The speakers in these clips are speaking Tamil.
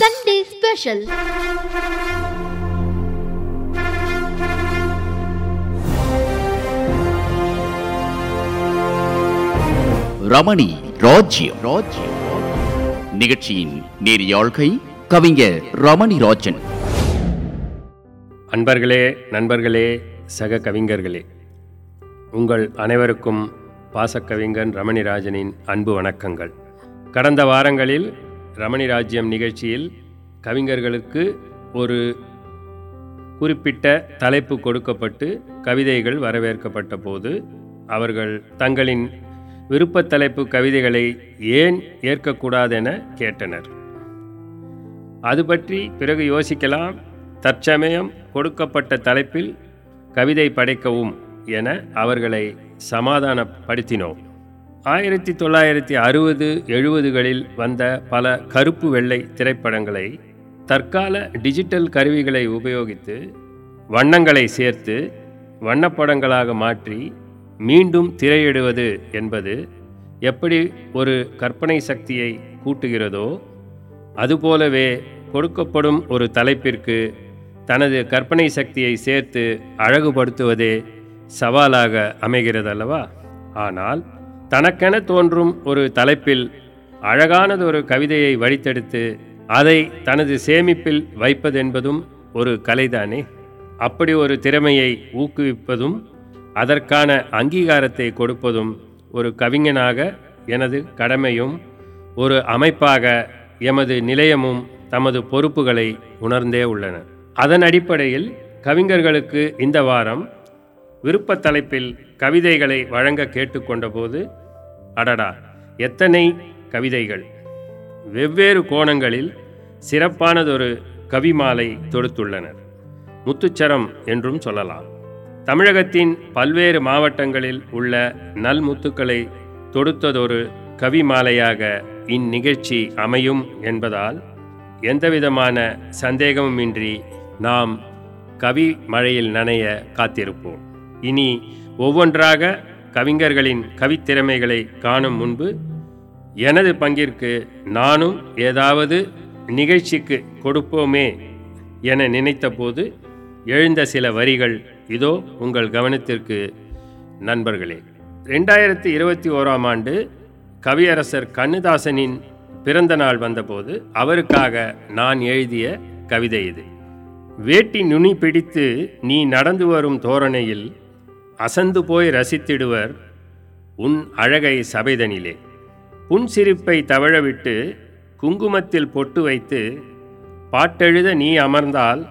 Sunday special. ரமணி ராஜ்யம். ராஜ்யம் நிகழ்ச்சியின் நேரியாழ்கை கவிஞர் ரமணி ராஜன். அன்பர்களே நண்பர்களே சக கவிஞர்களே. உங்கள் அனைவருக்கும் பாசக்கவிஞன் ரமணிராஜனின் அன்பு வணக்கங்கள். கடந்த வாரங்களில் ரமணி ராஜ்யம் நிகழ்ச்சியில் கவிஞர்களுக்கு ஒரு குறிப்பிட்ட தலைப்பு கொடுக்கப்பட்டு கவிதைகள் வரவேற்கப்பட்ட போது அவர்கள் தங்களின் விருப்ப தலைப்பு கவிதைகளை ஏன் ஏற்கக்கூடாதென கேட்டனர். அது பற்றி பிறகு யோசிக்கலாம். தற்சமயம் கொடுக்கப்பட்ட தலைப்பில் கவிதை படைக்கவும் என அவர்களை சமாதானப்படுத்தினோம். ஆயிரத்தி தொள்ளாயிரத்தி அறுபது எழுபதுகளில் வந்த பல கருப்பு வெள்ளை திரைப்படங்களை தற்கால டிஜிட்டல் கருவிகளை உபயோகித்து வண்ணங்களை சேர்த்து வண்ணப்படங்களாக மாற்றி மீண்டும் திரையிடுவது என்பது எப்படி ஒரு கற்பனை சக்தியை கூட்டுகிறதோ அதுபோலவே கொடுக்கப்படும் ஒரு தலைப்பிற்கு தனது கற்பனை சக்தியை சேர்த்து அழகுபடுத்துவதே சவாலாக அமைகிறதல்லவா? ஆனால் தனக்கென தோன்றும் ஒரு தலைப்பில் அழகானதொரு கவிதையை வழித்தெடுத்து அதை தனது சேமிப்பில் வைப்பதென்பதும் ஒரு கலைதானே? அப்படி ஒரு திறமையை ஊக்குவிப்பதும் அதற்கான அங்கீகாரத்தை கொடுப்பதும் ஒரு கவிஞனாக எனது கடமையும் ஒரு அமைப்பாக எமது நிலையமும் தமது பொறுப்புகளை உணர்ந்தே உள்ளன. அதன் அடிப்படையில் கவிஞர்களுக்கு இந்த வாரம் விருப்ப தலைப்பில் கவிதைகளை வழங்க கேட்டுக்கொண்டபோது அடடா எத்தனை கவிதைகள். வெவ்வேறு கோணங்களில் சிறப்பானதொரு கவிமாலை தொடுத்துள்ளனர். முத்துச்சரம் என்றும் சொல்லலாம். தமிழகத்தின் பல்வேறு மாவட்டங்களில் உள்ள நல் முத்துக்களை தொடுத்ததொரு கவிமாலையாக இந்நிகழ்ச்சி அமையும் என்பதால் எந்தவிதமான சந்தேகமுமின்றி நாம் கவி மழையில் நனைய காத்திருப்போம். இனி ஒவ்வொன்றாக கவிஞர்களின் கவித்திறமைகளை காணும் முன்பு எனது பங்கிற்கு நானும் ஏதாவது நிகழ்ச்சிக்கு கொடுப்போமே என நினைத்தபோது எழுந்த சில வரிகள் இதோ உங்கள் கவனத்திற்கு. நண்பர்களே ரெண்டாயிரத்தி இருபத்தி ஓராம் ஆண்டு கவியரசர் கண்ணதாசனின் பிறந்த நாள் வந்தபோது அவருக்காக நான் எழுதிய கவிதை இது. வேட்டி நுனி பிடித்து நீ நடந்து வரும் தோரணையில் அசந்து போய் ரசித்திடுவர் உன் அழகை சபைதனிலே. புன்சிரிப்பை தவழவிட்டு குங்குமத்தில் பொட்டு வைத்து பாட்டெழுத நீ அமர்ந்தால்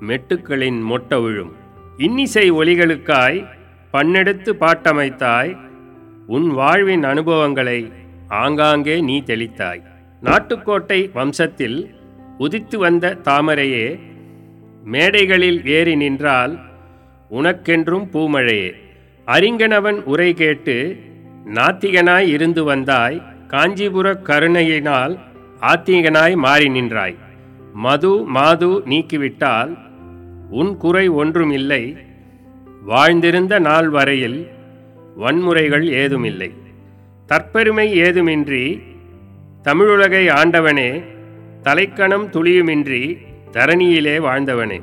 மெட்டுக்களின் மொட்ட விழும் இன்னிசை ஒலிகளுக்காய் பண்ணெடுத்து பாட்டமைத்தாய் உன் வாழ்வின் அனுபவங்களை ஆங்காங்கே நீ தெளித்தாய். நாட்டுக்கோட்டை வம்சத்தில் உதித்து வந்த தாமரையே மேடைகளில் ஏறி நின்றால் உனக்கென்றும் பூமழையே. அறிஞனவன் உரை கேட்டு நாத்திகனாய் இருந்து வந்தாய் காஞ்சிபுர கருணையினால் ஆத்திகனாய் மாறி நின்றாய். மது மாது நீக்கிவிட்டால் உன் குறை ஒன்றுமில்லை. வாழ்ந்திருந்த நாள் வரையில் வன்முறைகள் ஏதுமில்லை. தற்பெருமை ஏதுமின்றி தமிழுலகை ஆண்டவனே தலைக்கணம் துளியுமின்றி தரணியிலே வாழ்ந்தவனே.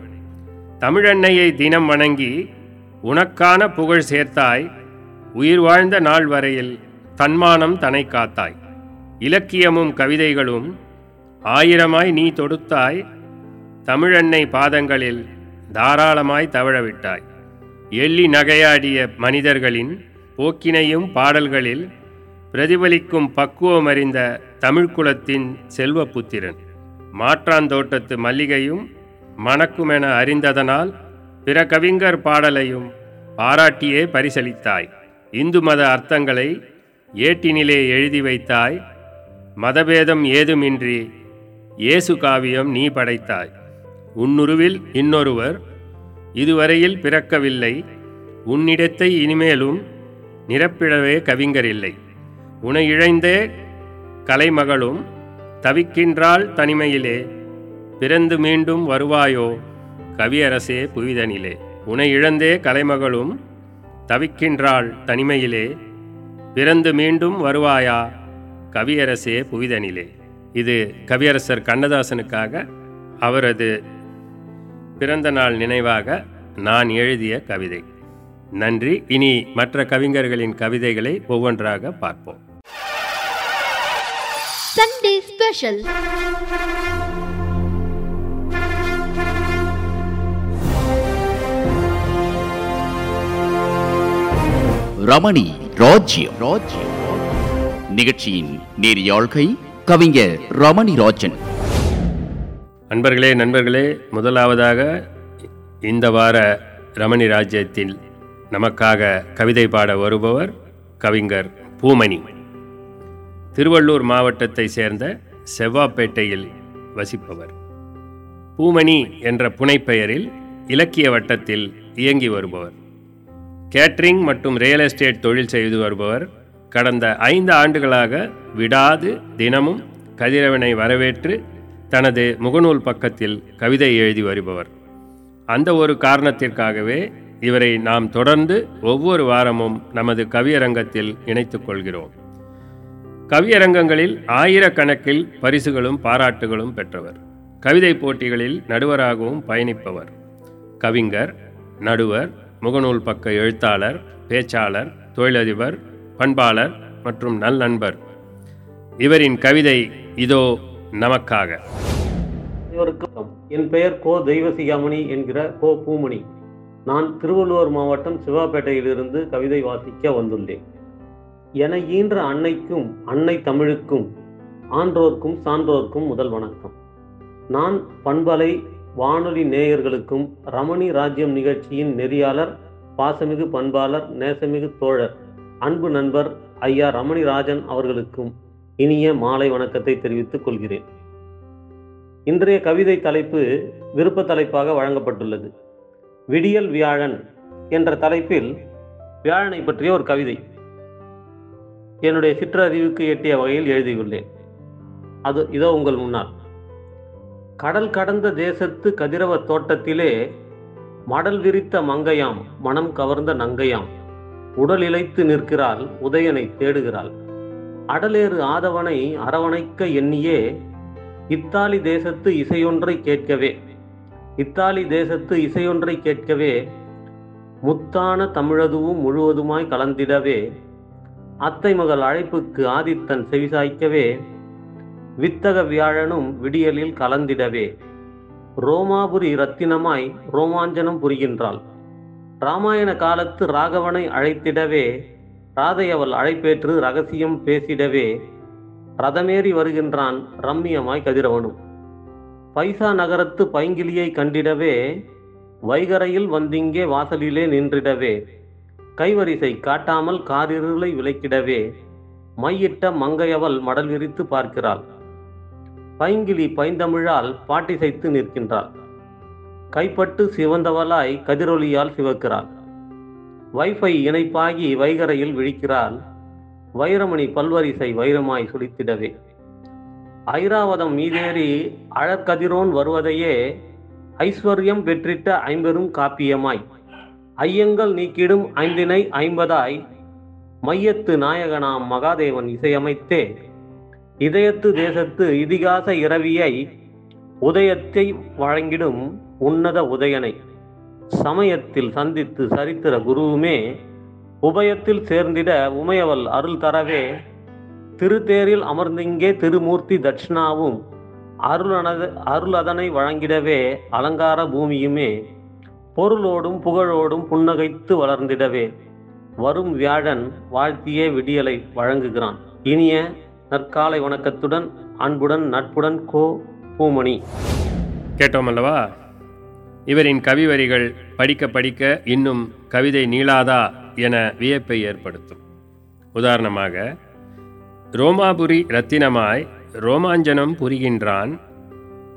தமிழன்னையை தினம் வணங்கி உனக்கான புகழ் சேர்த்தாய் உயிர் வாழ்ந்த நாள் வரையில் தன்மானம் தனை காத்தாய். இலக்கியமும் கவிதைகளும் ஆயிரமாய் நீ தொடுத்தாய் தமிழன்னை பாதங்களில் தாராளமாய் தவழவிட்டாய். எள்ளி நகையாடிய மனிதர்களின் போக்கினையும் பாடல்களில் பிரதிபலிக்கும் பக்குவமறிந்த தமிழ்குலத்தின் செல்வப்புத்திரன் மாற்றாந்தோட்டத்து மல்லிகையும் மணக்குமென அறிந்ததனால் பிற கவிஞர் பாடலையும் பாராட்டியே பரிசளித்தாய். இந்து மத அர்த்தங்களை ஏட்டினிலே எழுதி வைத்தாய். மதபேதம் ஏதுமின்றி இயேசு காவியம் நீ படைத்தாய். உன்னுருவில் இன்னொருவர் இதுவரையில் பிறக்கவில்லை. உன்னிடத்தை இனிமேலும் நிரப்பிடவே கவிஞரில்லை. உனை இழைந்தே கலைமகளும் தவிக்கின்றாள் தனிமையிலே. பிறந்து மீண்டும் வருவாயோ? கவியரசே புவிதனிலே உனை இழந்தே கலைமகளும் தவிக்கின்றாள் தனிமையிலே பிறந்து மீண்டும் வருவாயா? கவியரசே புவிதனிலே. இது கவியரசர் கண்ணதாசனுக்காக அவரது பிறந்த நாள் நினைவாக நான் எழுதிய கவிதை. நன்றி. இனி மற்ற கவிஞர்களின் கவிதைகளை ஒவ்வொன்றாக பார்ப்போம். சண்டே ஸ்பெஷல் ரமணி ராஜ்யம். ராஜ்யம் நிகழ்ச்சியின் நேரியாழ்கை கவிஞர் ரமணி ராஜன். நண்பர்களே நண்பர்களே முதலாவதாக இந்த வார ரமணி ராஜ்யத்தில் நமக்காக கவிதை பாட வருபவர் கவிஞர் பூமணி. திருவள்ளூர் மாவட்டத்தை சேர்ந்த செவ்வாப்பேட்டையில் வசிப்பவர். பூமணி என்ற புனைப்பெயரில் இலக்கிய வட்டத்தில் இயங்கி வருபவர். கேட்ரிங் மற்றும் ரியல் எஸ்டேட் தொழில் செய்து வருபவர். கடந்த ஐந்து ஆண்டுகளாக விடாது தினமும் கதிரவனை வரவேற்று தனது முகநூல் பக்கத்தில் கவிதை எழுதி வருபவர். அந்த ஒரு காரணத்திற்காகவே இவரை நாம் தொடர்ந்து ஒவ்வொரு வாரமும் நமது கவியரங்கத்தில் இணைத்துக் கொள்கிறோம். கவியரங்கங்களில் ஆயிரக்கணக்கில் பரிசுகளும் பாராட்டுகளும் பெற்றவர். கவிதை போட்டிகளில் நடுவராகவும் பயணிப்பவர். கவிஞர் நடுவர் முகநூல் பக்க எழுத்தாளர் பேச்சாளர் தொழிலதிபர் பண்பாளர் மற்றும் நல்நண்பர் இவரின் கவிதை இதோ நமக்காக. இவருக்கு என் பெயர் கோ தெய்வசிகாமணி என்கிற கோ பூமணி. நான் திருவள்ளுவர் மாவட்டம் சிவாப்பேட்டையிலிருந்து கவிதை வாசிக்க வந்துள்ளேன். என ஈன்ற அன்னைக்கும் அன்னை தமிழுக்கும் ஆன்றோர்க்கும் சான்றோர்க்கும் முதல் வணக்கம். நான் பண்பலை வானொலி நேயர்களுக்கும் ரமணி ராஜ்யம் நிகழ்ச்சியின் நெறியாளர் பாசமிகு பண்பாளர் நேசமிகு தோழர் அன்பு நண்பர் ஐயா ரமணி ராஜன் அவர்களுக்கும் இனிய மாலை வணக்கத்தை தெரிவித்துக் கொள்கிறேன். இன்றைய கவிதை தலைப்பு விருப்ப தலைப்பாக வழங்கப்பட்டுள்ளது. விடியல் வியாழன் என்ற தலைப்பில் வியாழனை பற்றிய ஒரு கவிதை என்னுடைய சிற்றறிவுக்கு எட்டிய வகையில் எழுதியுள்ளேன். அது இதோ உங்கள் முன்னால். கடல் கடந்த தேசத்து கதிரவ தோட்டத்திலே மடல் விரித்த மங்கையாம் மனம் கவர்ந்த நங்கையாம். உடல் இழைத்து நிற்கிறாள் உதயனை தேடுகிறாள். அடலேறு ஆதவனை அரவணைக்க எண்ணியே இத்தாலி தேசத்து இசையொன்றை கேட்கவே. இத்தாலி தேசத்து இசையொன்றை கேட்கவே முத்தான தமிழதுவும் முழுவதுமாய் கலந்திடவே. அத்தை மகள் அழைப்புக்கு ஆதித்தன் செவிசாய்க்கவே வித்தக வியாழனும் விடியலில் கலந்திடவே. ரோமாபுரி ரத்தினமாய் ரோமாஞ்சனம் புரிகின்றாள். ராமாயண காலத்து ராகவனை அழைத்திடவே ராதையவள் அழைப்பேற்று ரகசியம் பேசிடவே ரதமேறி வருகின்றான் ரம்மியமாய் கதிரவனும். பைசா நகரத்து பைங்கிலியை கண்டிடவே வைகரையில் வந்திங்கே வாசலிலே நின்றிடவே கைவரிசை காட்டாமல் காரிருளை விளக்கிடவே மையிட்ட மங்கையவள் மடல் விரித்து பார்க்கிறாள். பைங்கிலி பைந்தமிழால் பாட்டிசைத்து நிற்கின்றாள். கைப்பட்டு சிவந்தவளாய் கதிரொலியால் சிவக்கிறாள். வைஃபை இணைப்பாகி வைகரையில் விழிக்கிறாள். வைரமணி பல்வரிசை வைரமாய் சுழித்திடவே. ஐராவதம் மீதேறி அழற்கதிரோன் வருவதையே ஐஸ்வர்யம் பெற்றிட்ட ஐம்பெரும் காப்பியமாய். ஐயங்கள் நீக்கிடும் ஐந்தினை ஐம்பதாய் மையத்து நாயகனாம் மகாதேவன் இசையமைத்தே இதயத்து தேசத்து இதிகாச இரவியை உதயத்தை வழங்கிடும் உன்னத உதயனை. சமயத்தில் சந்தித்து சரித்திர குருவுமே உபயத்தில் சேர்ந்திட உமையவள் அருள் தரவே. திருத்தேரில் அமர்ந்திங்கே திருமூர்த்தி தட்சிணாவும் அருளனது அருள் அதனை வழங்கிடவே அலங்கார பூமியுமே. பொருளோடும் புகழோடும் புன்னகைத்து வளர்ந்திடவே. வரும் வியாழன் வாழ்த்தியே விடியலை வழங்குகிறான். இனிய நற்காலை வணக்கத்துடன் அன்புடன் நட்புடன் கோ பூமணி. கேட்டோம் அல்லவா? இவரின் கவி வரிகள் படிக்க படிக்க இன்னும் கவிதை நீளாதா என வியப்பை ஏற்படுத்தும். உதாரணமாக ரோமாபுரி ரத்தினமாய் ரோமாஞ்சனம் புரிகின்றான்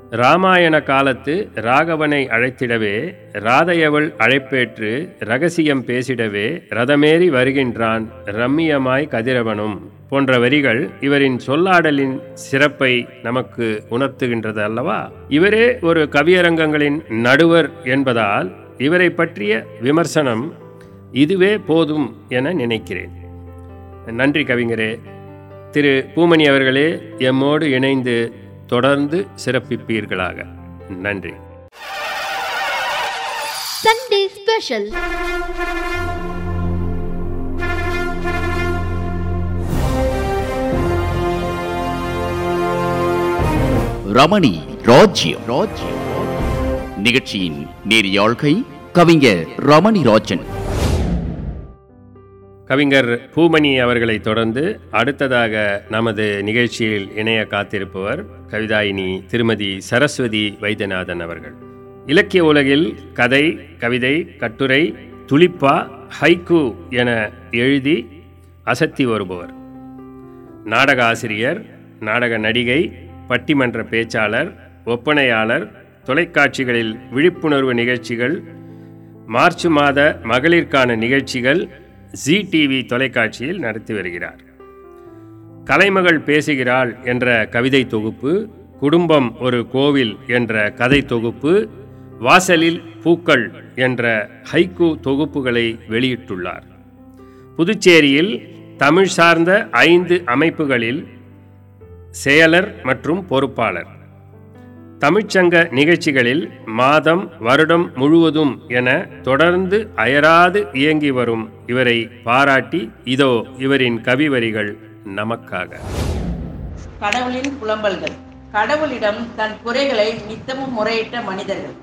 ராமாயண காலத்து ராகவனை அழைத்திடவே ராதையவள் அழைப்பேற்று ரகசியம் பேசிடவே ரதமேறி வருகின்றான் ரம்மியமாய் கதிரவனும் போன்ற வரிகள் இவரின் சொல்லாடலின் சிறப்பை நமக்கு உணர்த்துகின்றது அல்லவா? இவரே ஒரு கவியரங்கங்களின் நடுவர் என்பதால் இவரை பற்றிய விமர்சனம் இதுவே போதும் என நினைக்கிறேன். நன்றி கவிஞரே. திரு பூமணி அவர்களே எம்மோடு இணைந்து தொடர்ந்து சிறப்பிப்பீர்களாக. நன்றி. Sunday Special. ரமணி ராஜ்யம். ராஜ்யம் நிகழ்ச்சியின் நேரியாழ்கை கவிஞர் ரமணி ராஜன். கவிஞர் பூமணி அவர்களை தொடர்ந்து அடுத்ததாக நமது நிகழ்ச்சியில் இணைய காத்திருப்பவர் கவிதாயினி திருமதி சரஸ்வதி வைத்தியநாதன் அவர்கள். இலக்கிய உலகில் கதை கவிதை கட்டுரை துளிப்பா ஹைக்கு என எழுதி அசத்தி வருபவர். நாடக ஆசிரியர் நாடக நடிகை பட்டிமன்ற பேச்சாளர் ஒப்பனையாளர் தொலைக்காட்சிகளில் விழிப்புணர்வு நிகழ்ச்சிகள் மார்ச் மாத மகளிர்கான நிகழ்ச்சிகள் ஜி டிவி தொலைக்காட்சியில் நடத்தி வருகிறார். கலைமகள் பேசுகிறாள் என்ற கவிதை தொகுப்பு குடும்பம் ஒரு கோவில் என்ற கதை தொகுப்பு வாசலில் பூக்கள் என்ற ஹைக்கு தொகுப்புகளை வெளியிட்டுள்ளார். புதுச்சேரியில் தமிழ் சார்ந்த ஐந்து அமைப்புகளில் செயலர் மற்றும் பொறுப்பாளர். தமிழ்ச்சங்க நிகழ்ச்சிகளில் மாதம் வருடம் முழுவதும் என தொடர்ந்து அயராது இயங்கி வரும் இவரை பாராட்டி இதோ இவரின் கவிவரிகள் நமக்காக. கடவுளின் புலம்பல்கள். கடவுளிடம் தன் குறைகளை நித்தமும் முறையிட்ட மனிதர்கள்.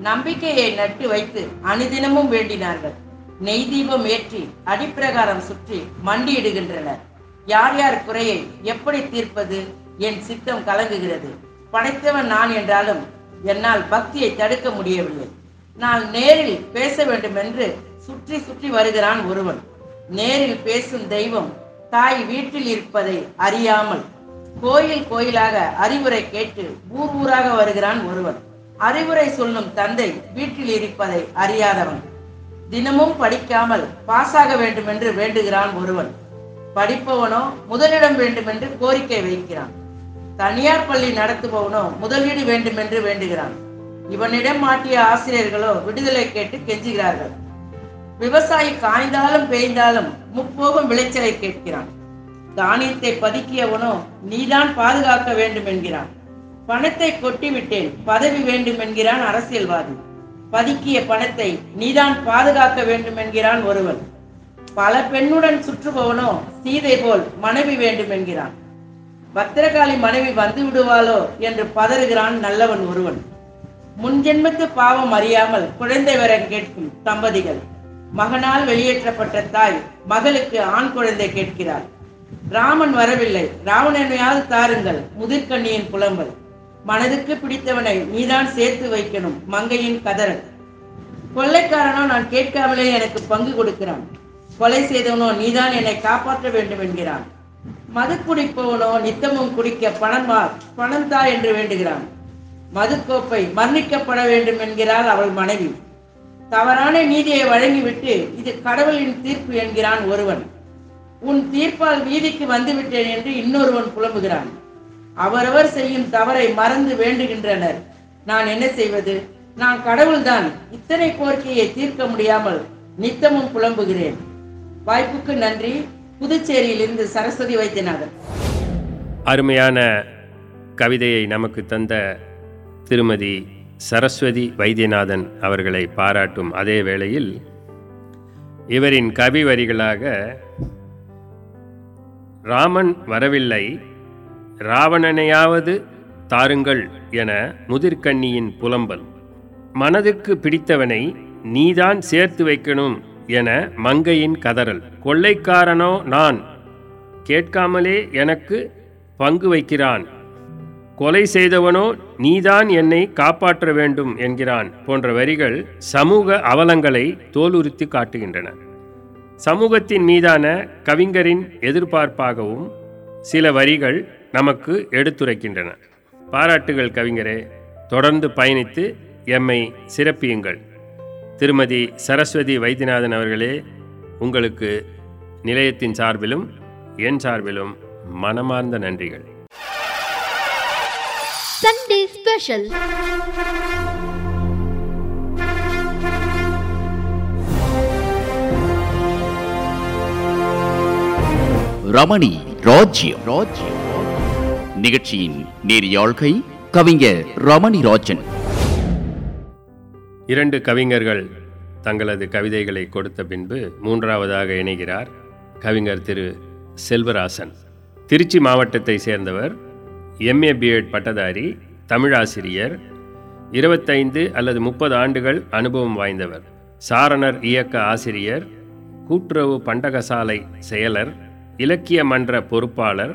நம்பிக்கையை நட்டு வைத்து அனுதினமும் வேண்டினார்கள். நெய் தீபம் ஏற்றி அடிப்பிரகாரம் சுற்றி மண்டியிடுகின்றனர். யார் யார் குறையை எப்படி தீர்ப்பது என் சித்தம் கலங்குகிறது. படைத்தவன் நான் என்றாலும் என்னால் பக்தியை தடுக்க முடியவில்லை. நான் நேரில் பேச வேண்டும் என்று சுற்றி சுற்றி வருகிறான் ஒருவன். நேரில் பேசும் தெய்வம் தாய் வீட்டில் இருப்பதை அறியாமல் கோயில் கோயிலாக அறிவுரை கேட்டு ஊர் ஊராக வருகிறான் ஒருவன். அறிவுரை சொல்லும் தந்தை வீட்டில் இருப்பதை அறியாதவன். தினமும் படிக்காமல் பாஸாக வேண்டும் என்று வேண்டுகிறான் ஒருவன். படிப்பவனோ முதலிடம் வேண்டும் என்று கோரிக்கை வைக்கிறான். தனியார் பள்ளி நடத்துபவனோ முதலீடு வேண்டும் என்று வேண்டுகிறான். இவனிடம் மாட்டிய ஆசிரியர்களோ விடுதலை கேட்டு கெஞ்சுகிறார்கள். விவசாயி காய்ந்தாலும் பேய்ந்தாலும் முப்போகம் விளைச்சலை கேட்கிறான். தானியத்தை பதுக்கியவனோ நீதான் பாதுகாக்க வேண்டும் என்கிறான் பணத்தை கொட்டிவிட்டேன் பதவி வேண்டும் என்கிறான் அரசியல்வாதி. பதுக்கிய பணத்தை நீதான் பாதுகாக்க வேண்டும் என்கிறான் ஒருவன். பல பெண்ணுடன் சுற்றுபவனோ சீதை போல் மனைவி வேண்டும் என்கிறான் பத்திரகாளி மனைவி வந்து விடுவாளோ என்று பதறுகிறான் நல்லவன் ஒருவன். முன்ஜென்மத்து பாவம் அறியாமல் குழந்தை வர கேட்கும் தம்பதிகள். மகனால் வெளியேற்றப்பட்ட தாய் மகளுக்கு ஆண் குழந்தை கேட்கிறார் ராமன் வரவில்லை. ராவணனையாவது தாருங்கள். முதிர்கண்ணியின் புலம்பல். மனதுக்கு பிடித்தவனை நீதான் சேர்த்து வைக்கணும். மங்கையின் கதறல். கொள்ளைக்காரனோ நான் கேட்காமலே எனக்கு பங்கு கொடுக்கிறான். கொலை செய்தவனோ நீதான் என்னை காப்பாற்ற வேண்டும் என்கிறான். மது குடிப்பவனோ நித்தமும் குடிக்க பணம் பணம் தா என்று வேண்டுகிறான். மதுக்கோப்பை மன்னிக்கப்பட வேண்டும் என்கிறாள் அவள் மனைவி. தவறான நீதியை வழங்கிவிட்டு இது கடவுளின் தீர்ப்பு என்கிறான் ஒருவன். உன் தீர்ப்பால் வீதிக்கு வந்துவிட்டேன் என்று இன்னொருவன் புலம்புகிறான். அவரவர் செய்யும் தவறை மறந்து வேண்டுகின்றனர். நான் என்ன செய்வது? நான் கடவுள்தான். இத்தனை கோரிக்கையை தீர்க்க முடியாமல் நித்தமும் புலம்புகிறேன். வாய்ப்புக்கு நன்றி. புதுச்சேரியிலிருந்து சரஸ்வதி வைத்தியநாதன். அருமையான கவிதையை நமக்கு தந்த திருமதி சரஸ்வதி வைத்தியநாதன் அவர்களை பாராட்டும் அதே வேளையில் இவரின் கவி வரிகளாக ராமன் வரவில்லை ராவணனையாவது தாருங்கள் என முதிர்கண்ணியின் புலம்பல். மனதுக்கு பிடித்தவனை நீதான் சேர்த்து வைக்கணும். என மங்கையின் கதறல். கொள்ளைக்காரனோ நான்? கேட்காமலே எனக்கு பங்கு வைக்கிறான். கொலை செய்தவனோ நீதான் என்னை காப்பாற்ற வேண்டும் என்கிறான் போன்ற வரிகள் சமூக அவலங்களை தோலுரித்து காட்டுகின்றன. சமூகத்தின் மீதான கவிஞரின் எதிர்பார்ப்பாகவும் சில வரிகள் நமக்கு எடுத்துரைக்கின்றன. பாராட்டுகள் கவிஞரே தொடர்ந்து பயணித்து எம்மை சிறப்பியுங்கள். திருமதி சரஸ்வதி வைத்தியநாதன் அவர்களே உங்களுக்கு நிலையத்தின் சார்பிலும் என் சார்பிலும் மனமார்ந்த நன்றிகள். Sunday Special. ரமணி ராஜ்யம். ராஜ்யம் நிகழ்ச்சியின் நேரியாழ்கை கவிஞர் ரமணி ராஜன். இரண்டு கவிஞர்கள் தங்களது கவிதைகளை கொடுத்த பின்பு மூன்றாவதாக இணைகிறார் கவிஞர் திரு செல்வராசன். திருச்சி மாவட்டத்தை சேர்ந்தவர் எம்ஏ பிஎட் பட்டதாரி தமிழாசிரியர் இருபத்தைந்து அல்லது முப்பது ஆண்டுகள் அனுபவம் வாய்ந்தவர். சாரணர் இயக்க ஆசிரியர் கூட்டுறவு பண்டகசாலை செயலர் இலக்கிய மன்ற பொறுப்பாளர்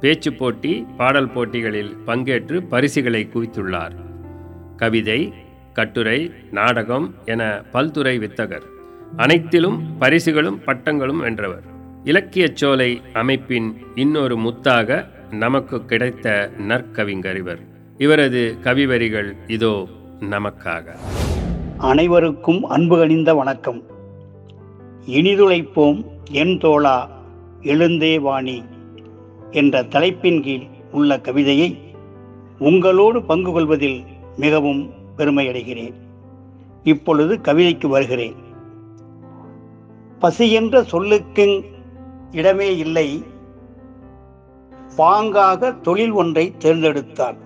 பேச்சு போட்டி பாடல் போட்டிகளில் பங்கேற்று பரிசுகளை குவித்துள்ளார். கவிதை கட்டுரை நாடகம் என பல்துறை வித்தகர். அனைத்திலும் பரிசுகளும் பட்டங்களும் வென்றவர். இலக்கியச் சோலை அமைப்பின் இன்னொரு முத்தாக நமக்கு கிடைத்த நற்கவிஞர் இவர் இவரது கவிவரிகள் இதோ நமக்காக. அனைவருக்கும் அன்புகணிந்த வணக்கம். இனிதுழைப்போம் என் தோழா எழுந்தே வாணி என்ற தலைப்பின் கீழ் உள்ள கவிதையை உங்களோடு பங்கு கொள்வதில் மிகவும் பெருமையடைகிறேன். இப்பொழுது கவிதைக்கு வருகிறேன். பசி என்ற சொல்லுக்கு இடமே இல்லை. பாங்காக தொழில் ஒன்றை தேர்ந்தெடுத்தார்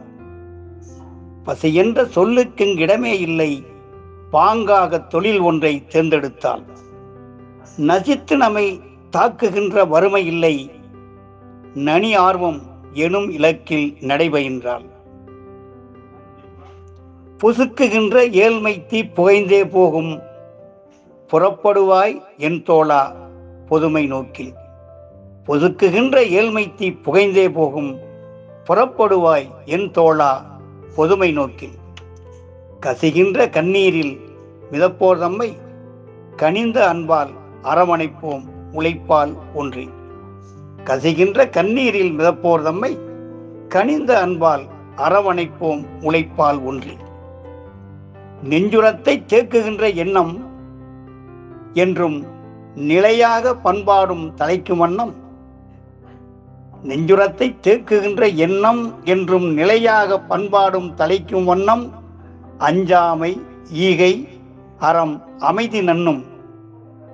பசி என்ற சொல்லுக்கு இடமே இல்லை. பாங்காக தொழில் ஒன்றை தேர்ந்தெடுத்தாள் நசித்து நம்மை தாக்குகின்ற வறுமை இல்லை. நனி ஆர்வம் எனும் இலக்கில் நடைபெறுகின்றாள் பொசுக்குகின்ற ஏழ்மை தீ புகைந்தே போகும். புறப்படுவாய் என் தோழா பொதுமை நோக்கில். பொசுக்குகின்ற ஏழ்மை தீ புகைந்தே போகும். புறப்படுவாய் என் தோழா பொதுமை நோக்கில். கசிகின்ற கண்ணீரில் மிதப்போர் தம்மை கனிந்த அன்பால் அரவணைப்போம் உழைப்பால் ஒன்றி கசிகின்ற கண்ணீரில் மிதப்போர் தம்மை கனிந்த அன்பால் அரவணைப்போம் உழைப்பால் ஒன்றி நெஞ்சுரத்தை தேக்குகின்ற எண்ணம் என்றும் நிலையாக பண்பாடும் தலைக்கும் வண்ணம். நெஞ்சுரத்தை தேக்குகின்ற எண்ணம் என்றும் நிலையாக பண்பாடும் தலைக்கும் வண்ணம். அஞ்சாமை ஈகை அறம் அமைதி நன்னும்.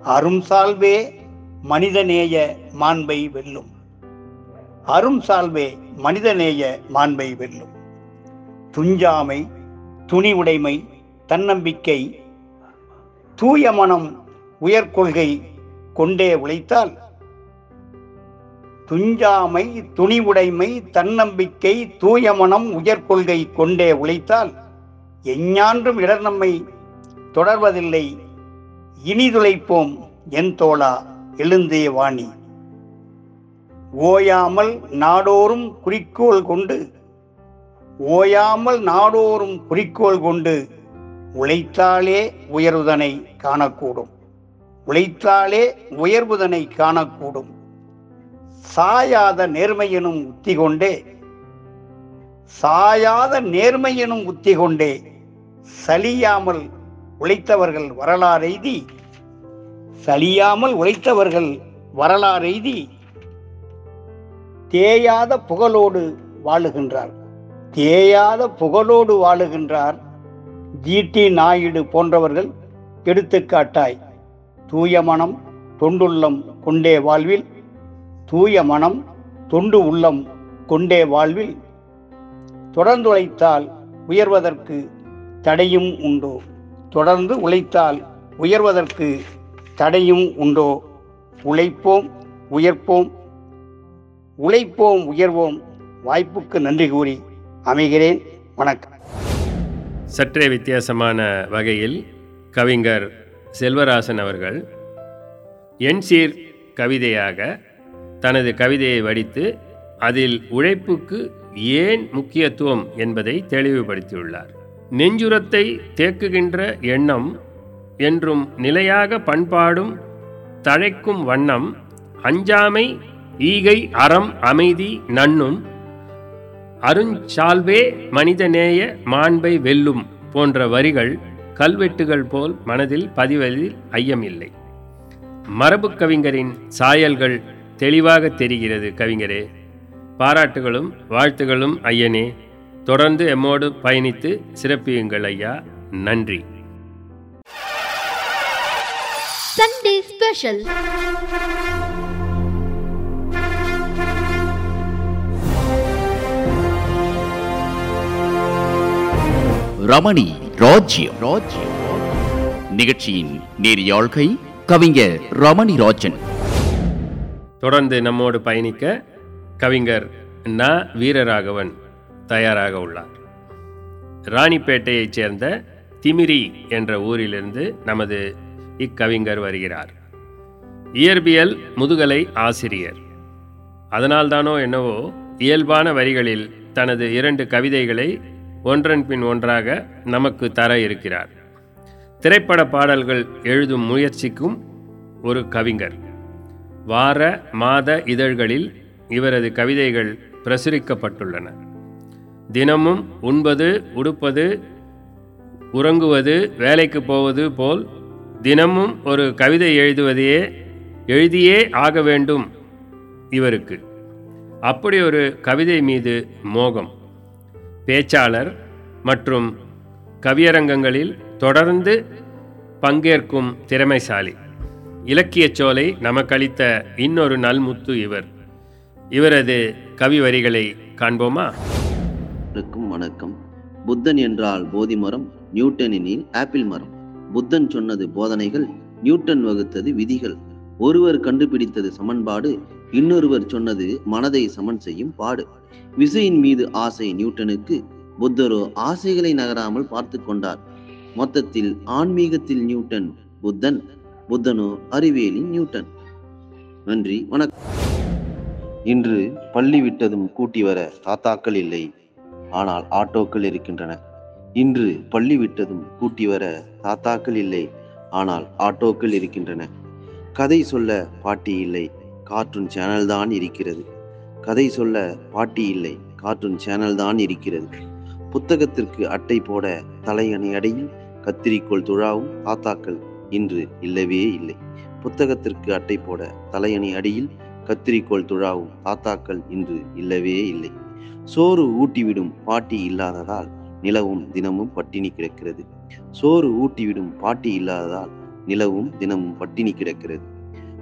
அரும் சால்வே மனிதநேய மாண்பை வெல்லும். அரும் சால்வே மனிதநேய மாண்பை வெல்லும். துஞ்சாமை துணி உடைமை தன்னம்பிக்கை தூய மனம் உயர்கொள்கை கொண்டே உழைத்தால் துஞ்சாமை துணிவுடைமை தன்னம்பிக்கை தூய மனம் உயர்கொள்கை கொண்டே உழைத்தால் எஞ்ஞான்றும் இடர் நம்மை தொடர்வதில்லை. இனிதுளைப்போம் என் தோழா எழுந்தே வாணி. ஓயாமல் நாடோறும் குறிக்கோள் கொண்டு ஓயாமல் நாடோறும் குறிக்கோள் கொண்டு உழைத்தாலே உயர்வுதனை காணக்கூடும். உழைத்தாலே உயர்வுதனை காணக்கூடும். சாயாத நேர்மையெனும் உத்தி கொண்டே சாயாத நேர்மையெனும் உத்தி கொண்டே சலியாமல் உழைத்தவர்கள் வரலாறெய்தி சலியாமல் உழைத்தவர்கள் வரலாறெய்தி தேயாத புகழோடு வாழுகின்றார். தேயாத புகழோடு வாழுகின்றார். ஜிடி நாயுடு போன்றவர்கள் எடுத்துக்காட்டாய் தூய மனம் தொண்டுள்ளம் கொண்டே வாழ்வில் தூய மனம் தொண்டு உள்ளம் கொண்டே வாழ்வில். தொடர்ந்து உழைத்தால் உயர்வதற்கு தடையும் உண்டோ? தொடர்ந்து உழைத்தால் உயர்வதற்கு தடையும் உண்டோ? உழைப்போம் உயர்ப்போம் உழைப்போம் உயர்வோம். வாய்ப்புக்கு நன்றி கூறி அமைகிறேன். வணக்கம். சற்றே வித்தியாசமான வகையில் கவிஞர் செல்வராசன் அவர்கள் என்சீர் கவிதையாக தனது கவிதையை வடித்து அதில் உழைப்புக்கு ஏன் முக்கியத்துவம் என்பதை தெளிவுபடுத்தியுள்ளார். நெஞ்சுரத்தை தேக்குகின்ற எண்ணம் என்றும் நிலையாக பண்பாடும் தழைக்கும் வண்ணம் அஞ்சாமை ஈகை அறம் அமைதி நன்னும் அருஞ்சால்வே மனிதநேய மாண்பை வெல்லும் போன்ற வரிகள் கல்வெட்டுகள் போல் மனதில் பதிவதில் ஐயமில்லை. மரபு கவிஞரின் சாயல்கள் தெளிவாக தெரிகிறது கவிஞரே. பாராட்டுகளும் வாழ்த்துகளும் ஐயனே. தொடர்ந்து எம்மோடு பயணித்து சிறப்பியுங்கள் ஐயா. நன்றி. சண்டே ஸ்பெஷல் ரமணி ராஜ்யம். ராஜ்யம் நிகழ்ச்சியின் நேரியாழ்கை கவிஞர் ரமணி ராஜன் தொடர்ந்து நம்மோடு பயணிக்க கவிஞர் ந. வீரராகவன் தயாராக உள்ளார். ராணிப்பேட்டையைச் சேர்ந்த திமிரி என்ற ஊரிலிருந்து நமது இக்கவிஞர் வருகிறார். இயற்பியல் முதுகலை ஆசிரியர். அதனால்தானோ என்னவோ இயல்பான வரிகளில் தனது இரண்டு கவிதைகளை ஒன்றன் பின் ஒன்றாக நமக்கு தர இருக்கிறார். திரைப்பட பாடல்கள் எழுதும் முயற்சிக்கும் ஒரு கவிஞர். வார மாத இதழ்களில் இவரது கவிதைகள் பிரசுரிக்கப்பட்டுள்ளன. தினமும் உண்பது உடுப்பது உறங்குவது வேலைக்கு போவது போல் தினமும் ஒரு கவிதை எழுதுவதையே எழுதியே ஆக வேண்டும் இவருக்கு. அப்படி ஒரு கவிதை மீது மோகம். பேச்சாளர் மற்றும் கவியரங்கங்களில் தொடர்ந்து பங்கேற்கும் திறமைசாலி. இலக்கியச் சோலை நமக்களித்த இன்னொரு நல்முத்து இவர். இவரது கவி வரிகளை காண்போமா? வணக்கம். புத்தன் என்றால் போதி மரம் நியூட்டன் ஆப்பிள் மரம். புத்தன் சொன்னது போதனைகள் நியூட்டன் வகுத்தது விதிகள். ஒருவர் கண்டுபிடித்தது சமன்பாடு இன்னொருவர் சொன்னது மனதை சமன் செய்யும் பாடு. விசையின் மீது ஆசை நியூட்டனுக்கு புத்தரோ ஆசைகளை நகராமல் பார்த்து கொண்டார். மொத்தத்தில் ஆன்மீகத்தில் நியூட்டன் புத்தன் புத்தனோ அறிவியலின் நியூட்டன். நன்றி வணக்கம். இன்று பள்ளி விட்டதும் கூட்டி வர தாத்தாக்கள் இல்லை ஆனால் ஆட்டோக்கள் இருக்கின்றன. இன்று பள்ளி விட்டதும் கூட்டி வர தாத்தாக்கள் இல்லை ஆனால் ஆட்டோக்கள் இருக்கின்றன. கதை சொல்ல பாட்டி இல்லை கார்ட்டூன் சேனல் தான் இருக்கிறது. கதை சொல்ல பாட்டி இல்லை. கார்ட்டூன் சேனல் தான் இருக்கிறது. புத்தகத்திற்கு அட்டை போட தலையணை அடையும். கத்திரிக்கோள் துழாவும் தாத்தாக்கள் இன்று இல்லவே இல்லை. புத்தகத்திற்கு அட்டை போட தலையணை அடியில் கத்திரிக்கோள் துழாவும் தாத்தாக்கள் இன்று இல்லவே இல்லை. சோறு ஊட்டிவிடும் பாட்டி இல்லாததால் நிலவும் தினமும் பட்டினி கிடக்கிறது. சோறு ஊட்டிவிடும் பாட்டி இல்லாததால் நிலவும் தினமும் பட்டினி கிடக்கிறது.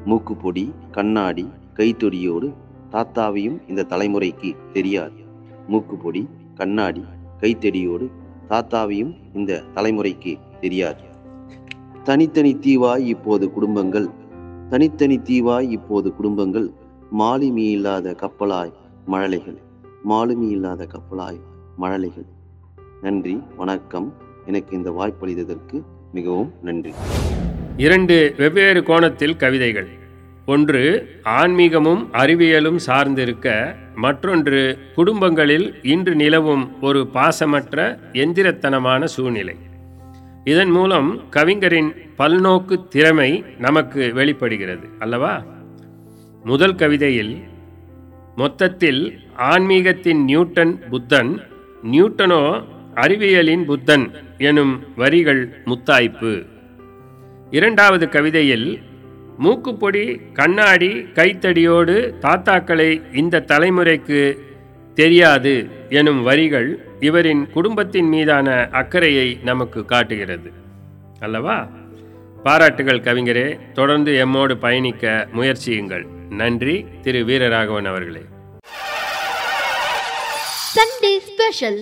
மூக்குப்பொடி கண்ணாடி கைத்தொடியோடு தாத்தாவையும் இந்த தலைமுறைக்கு தெரியாது. மூக்குப்பொடி கண்ணாடி கைத்தடியோடு தாத்தாவையும் இந்த தலைமுறைக்கு தெரியாது. தனித்தனி தீவாய் இப்போது குடும்பங்கள் தனித்தனி தீவாய் இப்போது குடும்பங்கள் மாலுமி இல்லாத கப்பலாய் மழலைகள் மாலுமி இல்லாத கப்பலாய் மழலைகள். நன்றி வணக்கம். எனக்கு இந்த வாய்ப்பளித்ததற்கு மிகவும் நன்றி. இரண்டு வெவ்வேறு கோணத்தில் கவிதைகள். ஒன்று ஆன்மீகமும் அறிவியலும் சார்ந்திருக்க மற்றொன்று குடும்பங்களில் இன்று நிலவும் ஒரு பாசமற்ற எந்திரத்தனமான சூழ்நிலை. இதன் மூலம் கவிஞரின் பல்நோக்கு திறமை நமக்கு வெளிப்படுகிறது அல்லவா? முதல் கவிதையில் மொத்தத்தில் ஆன்மீகத்தின் நியூட்டன் புத்தன் நியூட்டனோ அறிவியலின் புத்தன் எனும் வரிகள் முத்தாய்ப்பு. இரண்டாவது கவிதையில் மூக்குப்பொடி கண்ணாடி கைத்தடியோடு தாத்தாக்களை இந்த தலைமுறைக்கு தெரியாது எனும் வரிகள் இவரின் குடும்பத்தின் மீதான அக்கறையை நமக்கு காட்டுகிறது. அல்லவா? பாராட்டுகள் கவிஞரே தொடர்ந்து எம்மோடு பயணிக்க முயற்சியுங்கள். நன்றி திரு வீரராகவன் அவர்களே. சண்டே ஸ்பெஷல்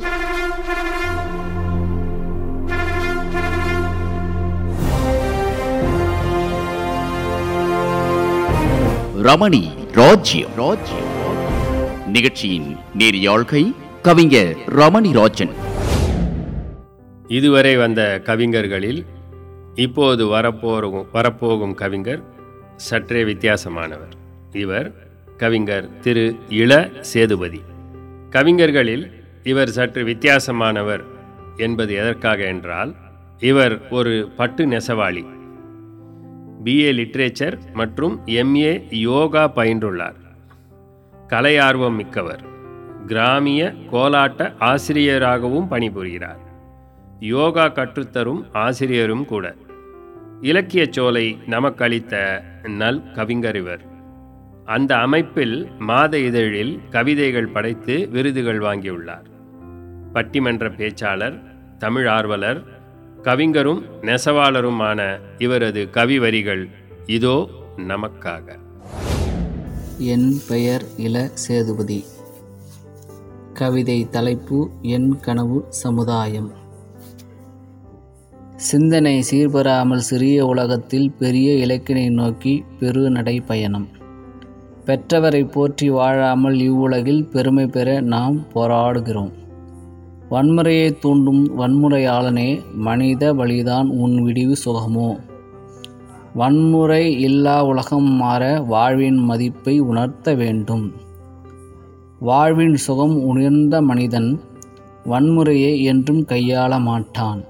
ரமணி ராஜ்யம். ராஜ்யம் நிகழ்ச்சியின் நேரியாழ்கை கவிஞர் ரமணி ராஜன். இதுவரை வந்த கவிஞர்களில் இப்போது வரப்போகும் வரப்போகும் கவிஞர் சற்றே வித்தியாசமானவர். இவர் கவிஞர் திரு. இள. சேதுபதி. கவிஞர்களில் இவர் சற்று வித்தியாசமானவர் என்பது எதற்காக என்றால் இவர் ஒரு பட்டு நெசவாளி. பிஏ லிட்ரேச்சர் மற்றும் எம்ஏ யோகா பயின்றுள்ளார். கலை ஆர்வம் மிக்கவர். கிராமிய கோலாட்ட ஆசிரியராகவும் பணிபுரிகிறார். யோகா கற்றுத்தரும் ஆசிரியரும் கூட. இலக்கியச் சோலை நமக்களித்த நல் கவிஞர் இவர் அந்த அமைப்பில் மாத இதழில் கவிதைகள் படைத்து விருதுகள் வாங்கியுள்ளார். பட்டிமன்ற பேச்சாளர் தமிழ் ஆர்வலர் கவிஞரும் நெசவாளருமான இவரது கவி வரிகள் இதோ நமக்காக. என் பெயர் இள சேதுபதி. கவிதை தலைப்பு என் கனவு சமுதாயம். சிந்தனை சீர்பெறாமல் சிறிய உலகத்தில் பெரிய இலக்கினை நோக்கி பெரு பயணம். பெற்றவரை போற்றி வாழாமல் இவ்வுலகில் பெருமை பெற நாம் போராடுகிறோம். வன்முறையை தூண்டும் வன்முறையாளனே மனித வழிதான் உன் விடிவு சுகமோ? வன்முறை இல்லா உலகம் மாற வாழ்வின் மதிப்பை உணர்த்த வேண்டும். வாழ்வின் சுகம் உணர்ந்த மனிதன் வன்முறையை என்றும் கையாள மாட்டான்.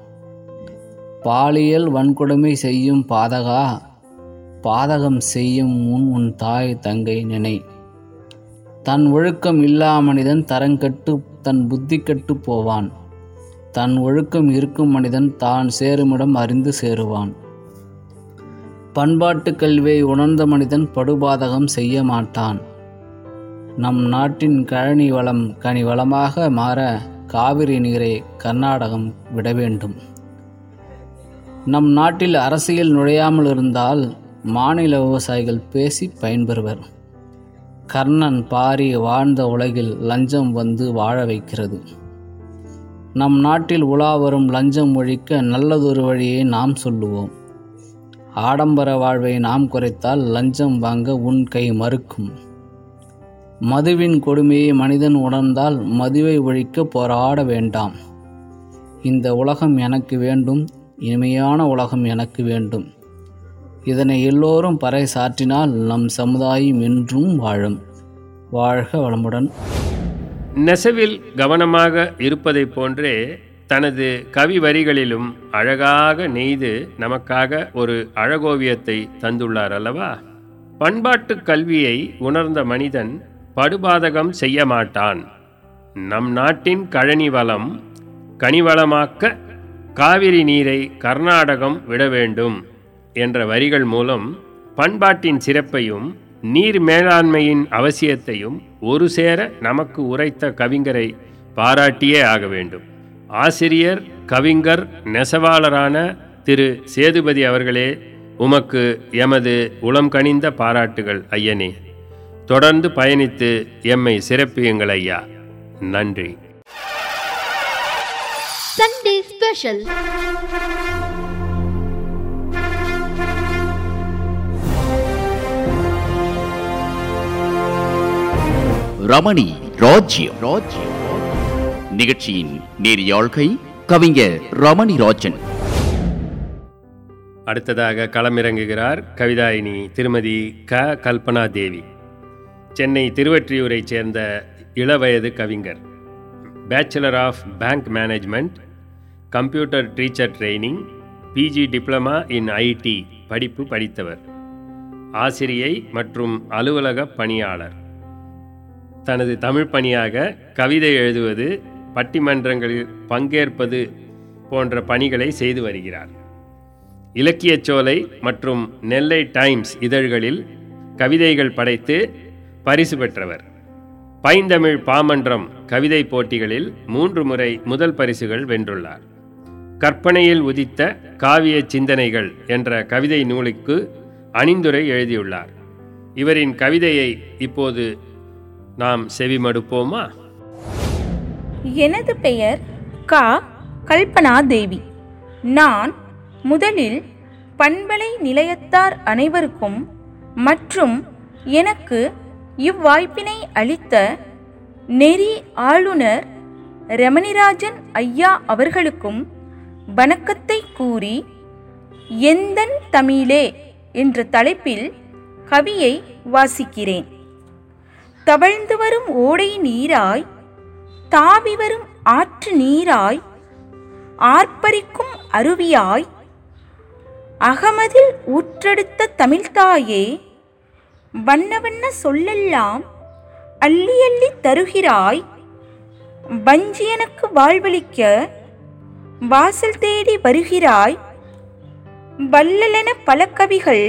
பாலியல் வன்கொடுமை செய்யும் பாதகா? பாதகம் செய்யும் முன் உன் தாய் தங்கை நினை. தன் ஒழுக்கம் இல்லா மனிதன் தரங்கட்டு தன் புத்தி கெட்டு போவான். தன் ஒழுக்கம் இருக்கும் மனிதன் தான் சேருமிடம் அறிந்து சேருவான். பண்பாட்டு கல்வியை உணர்ந்த மனிதன் படுபாதகம் செய்ய மாட்டான். நம் நாட்டின் கழனி வளம் கனி வளமாக மாற காவிரி நீரை கர்நாடகம் விட வேண்டும். நம் நாட்டில் அரசியல் நுழையாமல் இருந்தால் மாநில விவசாயிகள் பேசி பயன்பெறுவர். கர்ணன் பாரி வாழ்ந்த உலகில் லஞ்சம் வந்து வாழ வைக்கிறது. நம் நாட்டில் உலா வரும் லஞ்சம் ஒழிக்க நல்லதொரு வழியை நாம் சொல்லுவோம். ஆடம்பர வாழ்வை நாம் குறைத்தால் லஞ்சம் வாங்க உன் கை மறுக்கும். மதுவின் கொடுமையை மனிதன் உணர்ந்தால் மதுவை ஒழிக்க போராட வேண்டாம். இந்த உலகம் எனக்கு வேண்டும் இனிமையான உலகம் எனக்கு வேண்டும். இதனை எல்லோரும் பறை சாற்றினால் நம் சமுதாயம் என்றும் வாழும். வாழ்க வளமுடன். நெசவில் கவனமாக இருப்பதைப் போன்றே தனது கவி வரிகளிலும் அழகாக நெய்து நமக்காக ஒரு அழகோவியத்தை தந்துள்ளார் அல்லவா? பண்பாட்டு கல்வியை உணர்ந்த மனிதன் படுபாதகம் செய்ய மாட்டான். நம் நாட்டின் கழனி வளம் கனிவளமாக்க காவிரி நீரை கர்நாடகம் விட வேண்டும் என்ற வரிகள் மூலம் பண்பாட்டின் சிறப்பையும் நீர் மேலாண்மையின் அவசியத்தையும் ஒரு சேர நமக்கு உரைத்த கவிஞரை பாராட்டியே ஆக வேண்டும். ஆசிரியர் கவிஞர் நெசவாளரான திரு. சேதுபதி அவர்களே உமக்கு எமது உளம் கனிந்த பாராட்டுகள் ஐயனே. தொடர்ந்து பயணித்து எம்மை சிறப்பியுங்கள் ஐயா. நன்றி. சண்டே ஸ்பெஷல் ரமணி ராஜ்யம். ராஜ்யம் நிகழ்ச்சியின் நேரியாழ்கை கவிஞர் ரமணி ராஜன். அடுத்ததாக களமிறங்குகிறார் கவிதாயினி திருமதி க. கல்பனா தேவி. சென்னை திருவற்றியூரைச் சேர்ந்த இளவயது கவிஞர். Bachelor of bank management computer teacher training PG diploma in IT படிப்பு படித்தவர். ஆசிரியை மற்றும் அலுவலக பணியாளர். தனது தமிழ் பணியாக கவிதை எழுதுவது பட்டிமன்றங்களில் பங்கேற்பது போன்ற பணிகளை செய்து வருகிறார். இலக்கியச் சோலை மற்றும் நெல்லை டைம்ஸ் இதழ்களில் கவிதைகள் படைத்து பரிசு பெற்றவர். பைந்தமிழ் பாமன்றம் கவிதை போட்டிகளில் மூன்று முறை முதல் பரிசுகள் வென்றுள்ளார். கற்பனையில் உதித்த காவிய சிந்தனைகள் என்ற கவிதை நூலுக்கு அணிந்துரை எழுதியுள்ளார். இவரின் கவிதையை இப்போது நாம் செவிமடுப்போமா எனது பெயர் கா. கல்பனா தேவி நான் முதலில் பண்பலை நிலையத்தார் அனைவருக்கும் மற்றும் எனக்கு இவ்வாய்ப்பினை அளித்த நெறி ஆளுநர் ரமணிராஜன் ஐயா அவர்களுக்கும் வணக்கத்தை கூறி எந்தன் தமிழே என்ற தலைப்பில் கவியை வாசிக்கிறேன். தவழ்ந்து வரும் ஓடை நீராய் தாவி வரும் ஆற்று நீராய் ஆர்ப்பரிக்கும் அருவியாய் அகமதில் ஊற்றெடுத்த தமிழ்தாயே வண்ண வண்ண சொல்லெல்லாம் அள்ளி அள்ளி தருகிறாய் வஞ்சி எனக்கு வாழ்வளிக்க வாசல் தேடி வருகிறாய் வள்ளலென பல கவிகள்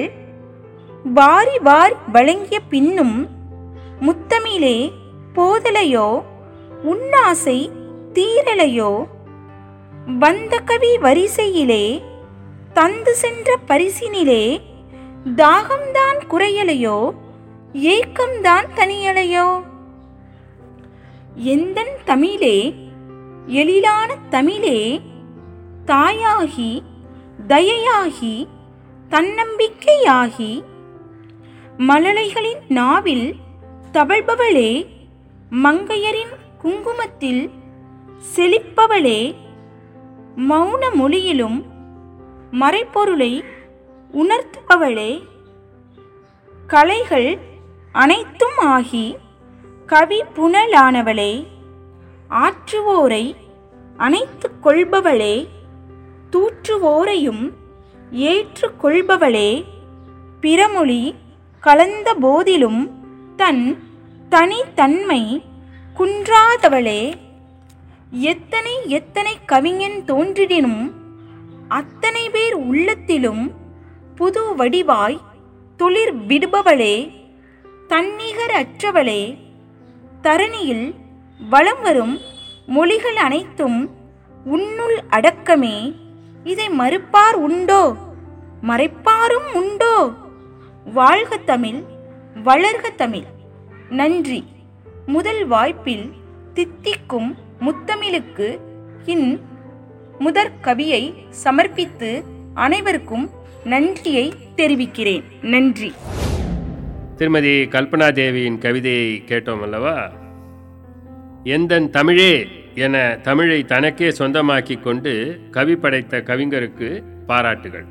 வாரி வாரி வழங்கிய பின்னும் முத்தமிழே போதலையோ உன்னாசை தீரலையோ? வந்த கவி வரிசையிலே தந்து சென்ற பரிசினிலே தாகம்தான் குறையலையோ ஏக்கம்தான் தனியலையோ எந்தன் தமிழே எழிலான தமிழே தாயாகி தயையாகி தன்னம்பிக்கையாகி மழலைகளின் நாவில் தவழ்பவளே மங்கையரின் குங்குமத்தில் செழிப்பவளே மௌன மொழியிலும் மறைப்பொருளை உணர்த்துபவளே கலைகள் அனைத்தும் ஆகி கவி புனலானவளே ஆற்றுவோரை அணைத்து கொள்பவளே தூற்றுவோரையும் ஏற்றுக்கொள்பவளே பிறமொழி கலந்த போதிலும் தன் தனித்தன்மை குன்றாதவளே எத்தனை எத்தனை கவிஞன் தோன்றிடினும் அத்தனை பேர் உள்ளத்திலும் புது வடிவாய் துளிர் விடுபவளே தன்னிகர் அற்றவளே. தரணியில் வலம் வரும் மொழிகள் அனைத்தும் உன்னுள் அடக்கமே இதை மறுப்பார் உண்டோ? மறைப்பாரும் உண்டோ? வாழ்க தமிழ் வளர்க தமிழ். நன்றி. முதல் வாய்ப்பில் தித்திக்கும் முத்தமிழுக்கு இன் முதற் கவியை சமர்ப்பித்து அனைவருக்கும் நன்றியை தெரிவிக்கிறேன். நன்றி. திருமதி கல்பனா தேவியின் கவிதையை கேட்டோம் அல்லவா? எந்தன் தமிழே என தமிழை தனக்கே சொந்தமாக்கி கொண்டு கவி படைத்த கவிஞருக்கு பாராட்டுகள்.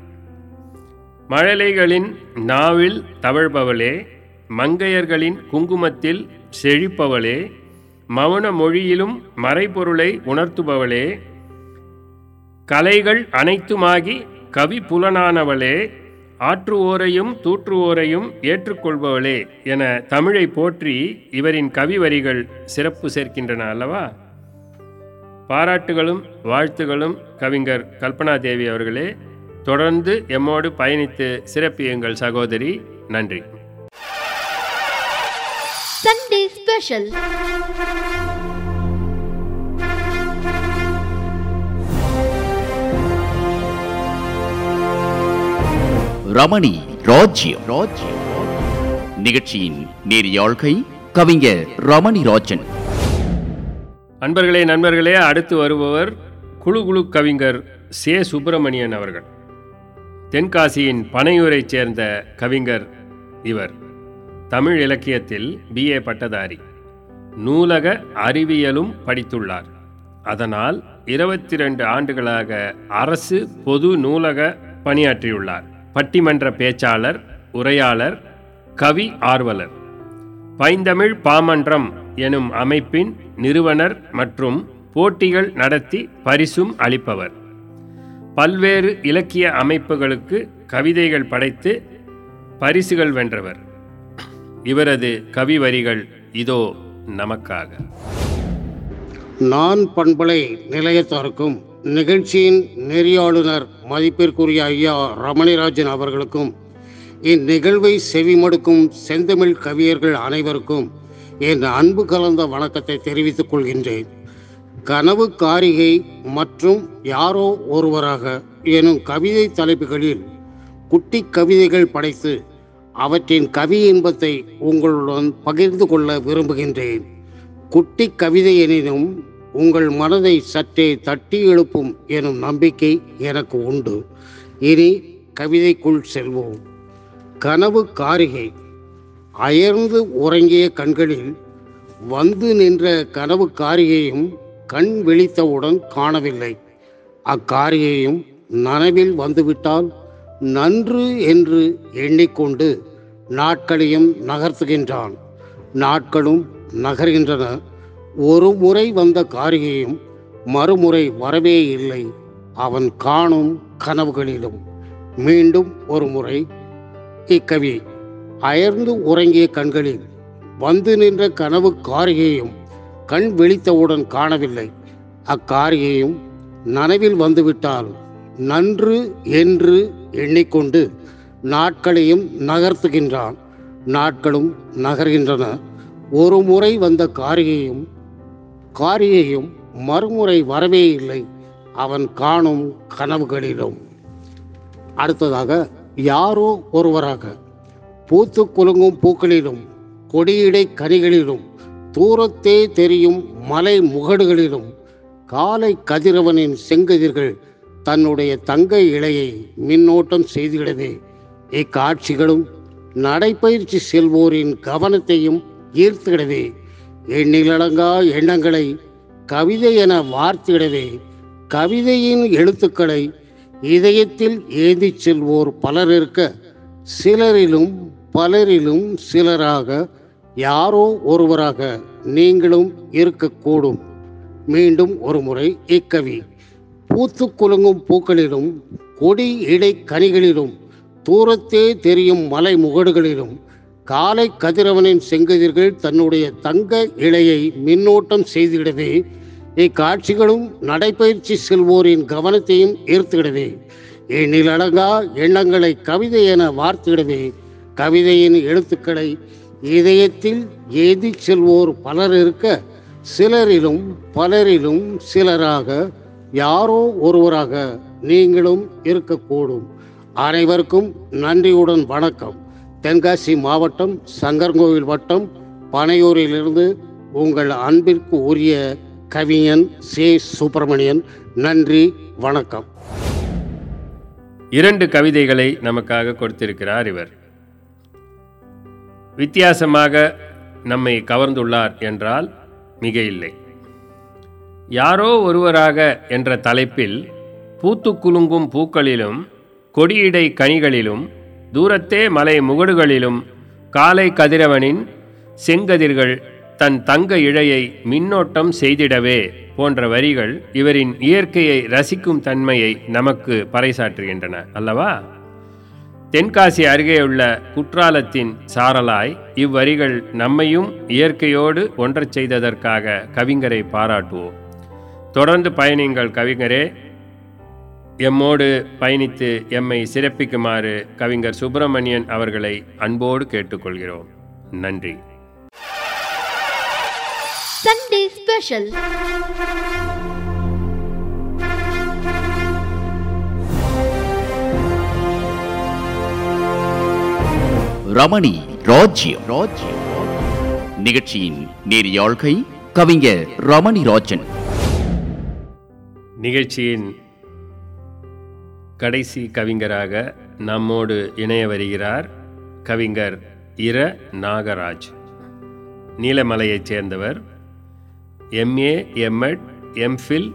மழலைகளின் நாவில் தவழ்பவளே மங்கையர்களின் குங்குமத்தில் செழிப்பவளே மௌன மொழியிலும் மறைபொருளை உணர்த்துபவளே கலைகள் அனைத்துமாகி கவி புலனானவளே ஆற்றுவோரையும் தூற்றுவோரையும் ஏற்றுக்கொள்பவளே என தமிழை போற்றி இவரின் கவி வரிகள் சிறப்பு சேர்க்கின்றன அல்லவா? பாராட்டுகளும் வாழ்த்துகளும் கவிஞர் கல்பனா தேவி அவர்களே. தொடர்ந்து எம்மோடு பயணித்து சிறப்பியுங்கள் சகோதரி. நன்றி. Sunday Special. ரமணி ராஜ்யம். ராஜ்யம் நிகழ்ச்சியின் நேரியாழ்கை கவிஞர் ரமணி ராஜன். அன்பர்களே நண்பர்களே அடுத்து வருபவர் குழு குழு கவிஞர் சே. சுப்பிரமணியன் அவர்கள். தென்காசியின் பனையூரைச் சேர்ந்த கவிஞர் இவர். தமிழ் இலக்கியத்தில் பிஏ பட்டதாரி. நூலக அறிவியலும் படித்துள்ளார். அதனால் இருபத்தி ரெண்டு ஆண்டுகளாக அரசு பொது நூலக பணியாற்றியுள்ளார். பட்டிமன்ற பேச்சாளர் உரையாளர் கவி ஆர்வலர். பைந்தமிழ் பாமன்றம் எனும் அமைப்பின் நிறுவனர் மற்றும் போட்டிகள் நடத்தி பரிசும் அளிப்பவர். பல்வேறு இலக்கிய அமைப்புகளுக்கு கவிதைகள் படைத்து பரிசுகள் வென்றவர். இவரது கவி வரிகள் இதோ நமக்காக. நான் பண்பலை நிலையத்தாருக்கும் நிகழ்ச்சியின் நெறியாளுநர் மதிப்பிற்குரிய ஐயா ரமணிராஜன் அவர்களுக்கும் இந்நிகழ்வை செவிமடுக்கும் செந்தமிழ் கவியர்கள் அனைவருக்கும் என் அன்பு கலந்த வணக்கத்தை தெரிவித்துக் கொள்கின்றேன். கனவு காரிகை மற்றும் யாரோ ஒருவராக எனும் கவிதை தலைப்புகளில் குட்டி கவிதைகள் படைத்து அவற்றின் கவி இன்பத்தை உங்களுடன் பகிர்ந்து கொள்ள விரும்புகின்றேன். குட்டி கவிதை எனினும் உங்கள் மனதை சற்றே தட்டி எழுப்பும் எனும் நம்பிக்கை எனக்கு உண்டு. இனி கவிதைக்குள் செல்வோம். கனவு காரிகை. அயர்ந்து உறங்கிய கண்களில் வந்து நின்ற கனவு காரிகையும் கண் விழித்தவுடன் காணவில்லை. அக்காரிகையும் நனவில் வந்துவிட்டால் நன்று என்று எண்ணிக்கொண்டு நாட்களையும் நகர்த்துகின்றான். நாட்களும் நகர்கின்றன. ஒரு முறை வந்த காரிகையும் மறுமுறை வரவே இல்லை. அவன் காணும் கனவுகளிலும் மீண்டும் ஒரு முறை இக்கவி அயர்ந்து உறங்கிய கண்களில் வந்து நின்ற கனவு காரிகையும் கண் விழித்தவுடன் காணவில்லை. அக்காரிகையும் நனவில் வந்துவிட்டால் நன்று என்று எண்ணிக்கொண்டு நாட்களையும் நகர்த்துகின்றான். நாட்களும் நகர்கின்றன. ஒரு முறை வந்த காரியையும் காரியையும் மறுமுறை வரவே இல்லை. அவன் காணும் கனவுகளிலும். அடுத்ததாக யாரோ ஒருவராக பூத்து குலுங்கும் பூக்களிலும் கொடியிடை கனிகளிலும் தூரத்தே தெரியும் மலை முகடுகளிலும் காலை கதிரவனின் செங்கதிர்கள் தன்னுடைய தங்க இழையை மின்னோட்டம் செய்திடவே இக்காட்சிகளும் நடைபயிற்சி செல்வோரின் கவனத்தையும் ஈர்த்திடவே எண்ணிலடங்கா எண்ணங்களை கவிதை என வார்த்திடவே கவிதையின் எழுத்துக்களை இதயத்தில் ஏந்தி செல்வோர் பலர் இருக்க சிலரிலும் பலரிலும் சிலராக யாரோ ஒருவராக நீங்களும் இருக்கக்கூடும். மீண்டும் ஒருமுறை இக்கவி. பூத்து குலுங்கும் பூக்களிலும் கொடி இடை கனிகளிலும் தூரத்தே தெரியும் மலை முகடுகளிலும் காலை கதிரவனின் செங்கதிர்கள் தன்னுடைய தங்க இழையை மின்னோட்டம் செய்திடவே இக்காட்சிகளும் நடைபயிற்சி செல்வோரின் கவனத்தையும் ஈர்த்திடவே எண்ணிலடங்கா எண்ணங்களை கவிதை என வார்த்திடவே கவிதையின் எழுத்துக்களை இதயத்தில் ஏதி செல்வோர் பலர் இருக்க சிலரிலும் பலரிலும் சிலராக யாரோ ஒருவராக நீங்களும் இருக்கக்கூடும். அனைவருக்கும் நன்றியுடன் வணக்கம். தென்காசி மாவட்டம் சங்கர்கோவில் வட்டம் பனையூரிலிருந்து உங்கள் அன்பிற்கு உரிய கவிஞன் சே. சுப்பிரமணியன் நன்றி வணக்கம். இரண்டு கவிதைகளை நமக்காக கொடுத்திருக்கிறார் இவர். வித்தியாசமாக நம்மை கவர்ந்துள்ளார் என்றால் மிக இல்லை யாரோ ஒருவராக என்ற தலைப்பில் பூத்து குலுங்கும் பூக்களிலும் கொடியிடை கனிகளிலும் தூரத்தே மலை முகடுகளிலும் காலை கதிரவனின் செங்கதிர்கள் தன் தங்க இழையை மின்னோட்டம் செய்திடவே போன்ற வரிகள் இவரின் இயற்கையை ரசிக்கும் தன்மையை நமக்கு பறைசாற்றுகின்றன அல்லவா? தென்காசி அருகேயுள்ள குற்றாலத்தின் சாரலாய் இவ்வரிகள் நம்மையும் இயற்கையோடு ஒன்றச் செய்ததற்காக கவிஞரை பாராட்டுவோம். தொடர்ந்து பயணிங்கள் கவிஞரே. எம்மோடு பயணித்து எம்மை சிறப்பிக்குமாறு கவிஞர் சுப்பிரமணியன் அவர்களை அன்போடு கேட்டுக்கொள்கிறோம். நன்றி. Sunday Special. ரமணி ராஜ்யம். ராஜ்யம் நிகழ்ச்சியின் நேரியாழ்கை கவிஞர் ரமணி ராஜன். நிகழ்ச்சியின் கடைசி கவிஞராக நம்மோடு இணைய வருகிறார் கவிஞர் இர நாகராஜ் நீலமலையைச் சேர்ந்தவர். MA MEd MPhil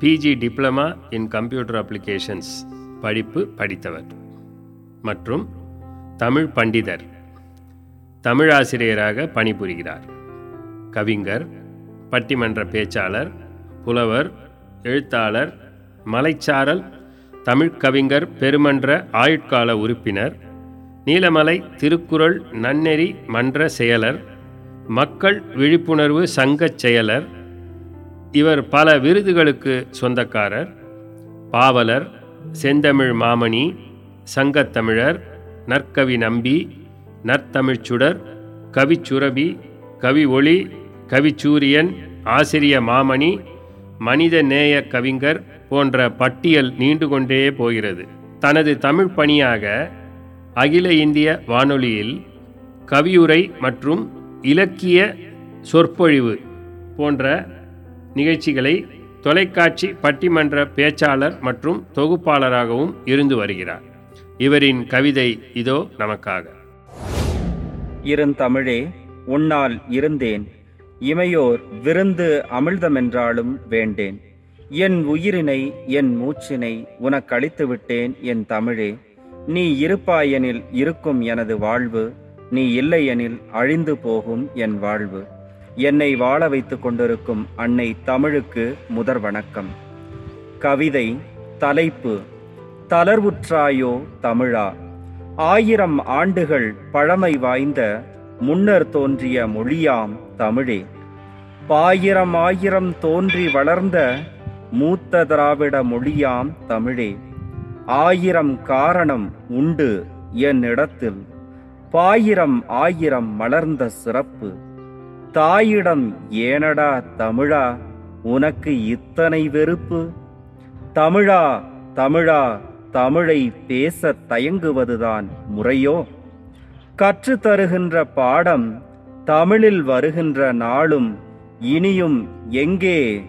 PG diploma in computer applications படிப்பு படித்தவர் மற்றும் தமிழ் பண்டிதர் தமிழாசிரியராக பணிபுரிகிறார். கவிஞர் பட்டிமன்ற பேச்சாளர் புலவர் எழுத்தாளர் மலைச்சாரல் தமிழ் கவிஞர் பெருமன்ற ஆயுட்கால உறுப்பினர் நீலமலை திருக்குறள் நன்னெறி மன்ற செயலர் மக்கள் விழிப்புணர்வு சங்கச் செயலர் இவர் பல விருதுகளுக்கு சொந்தக்காரர் பாவலர் செந்தமிழ் மாமணி சங்கத்தமிழர் நற்கவி நம்பி நற்தமிழ்ச்சுடர் கவிச்சுரபி கவி ஒளி கவிச்சூரியன் ஆசிரிய மாமணி மனித நேய கவிஞர் போன்ற பட்டியல் நீண்டு கொண்டே போகிறது. தனது தமிழ் பணியாக அகில இந்திய வானொலியில் கவியுரை மற்றும் இலக்கிய சொற்பொழிவு போன்ற நிகழ்ச்சிகளை தொலைக்காட்சி பட்டிமன்ற பேச்சாளர் மற்றும் தொகுப்பாளராகவும் இருந்து வருகிறார். இவரின் கவிதை இதோ நமக்காக. இருந்தமிழே உன்னால் இருந்தேன். இமையோர் விருந்து அமிழ்தமென்றாலும் வேண்டேன். என் உயிரினை என் மூச்சினை உனக்களித்து விட்டேன் என் தமிழே. நீ இருப்பாயெனில் இருக்கும் எனது வாழ்வு நீ இல்லையெனில் அழிந்து போகும் என் வாழ்வு. என்னை வாழ வைத்துக் கொண்டிருக்கும் அன்னை தமிழுக்கு முதற் வணக்கம். கவிதை தலைப்பு தளர்வுற்றாயோ தமிழா. ஆயிரம் ஆண்டுகள் பழமை வாய்ந்த முன்னர் தோன்றிய மொழியாம் தமிழே. பாயிரம் ஆயிரம் தோன்றி வளர்ந்த மூத்த திராவிட மொழியாம் தமிழே. ஆயிரம் காரணம் உண்டு என் இடத்தில் பாயிரம் ஆயிரம் மலர்ந்த சிறப்பு. தாயிடம் ஏனடா தமிழா உனக்கு இத்தனை வெறுப்பு? தமிழா தமிழா தமிழை பேச தயங்குவதுதான் முறையோ? கற்று தருகின்ற பாடம் தமிழில் வருகின்ற நாளும் இனியும் எங்கே?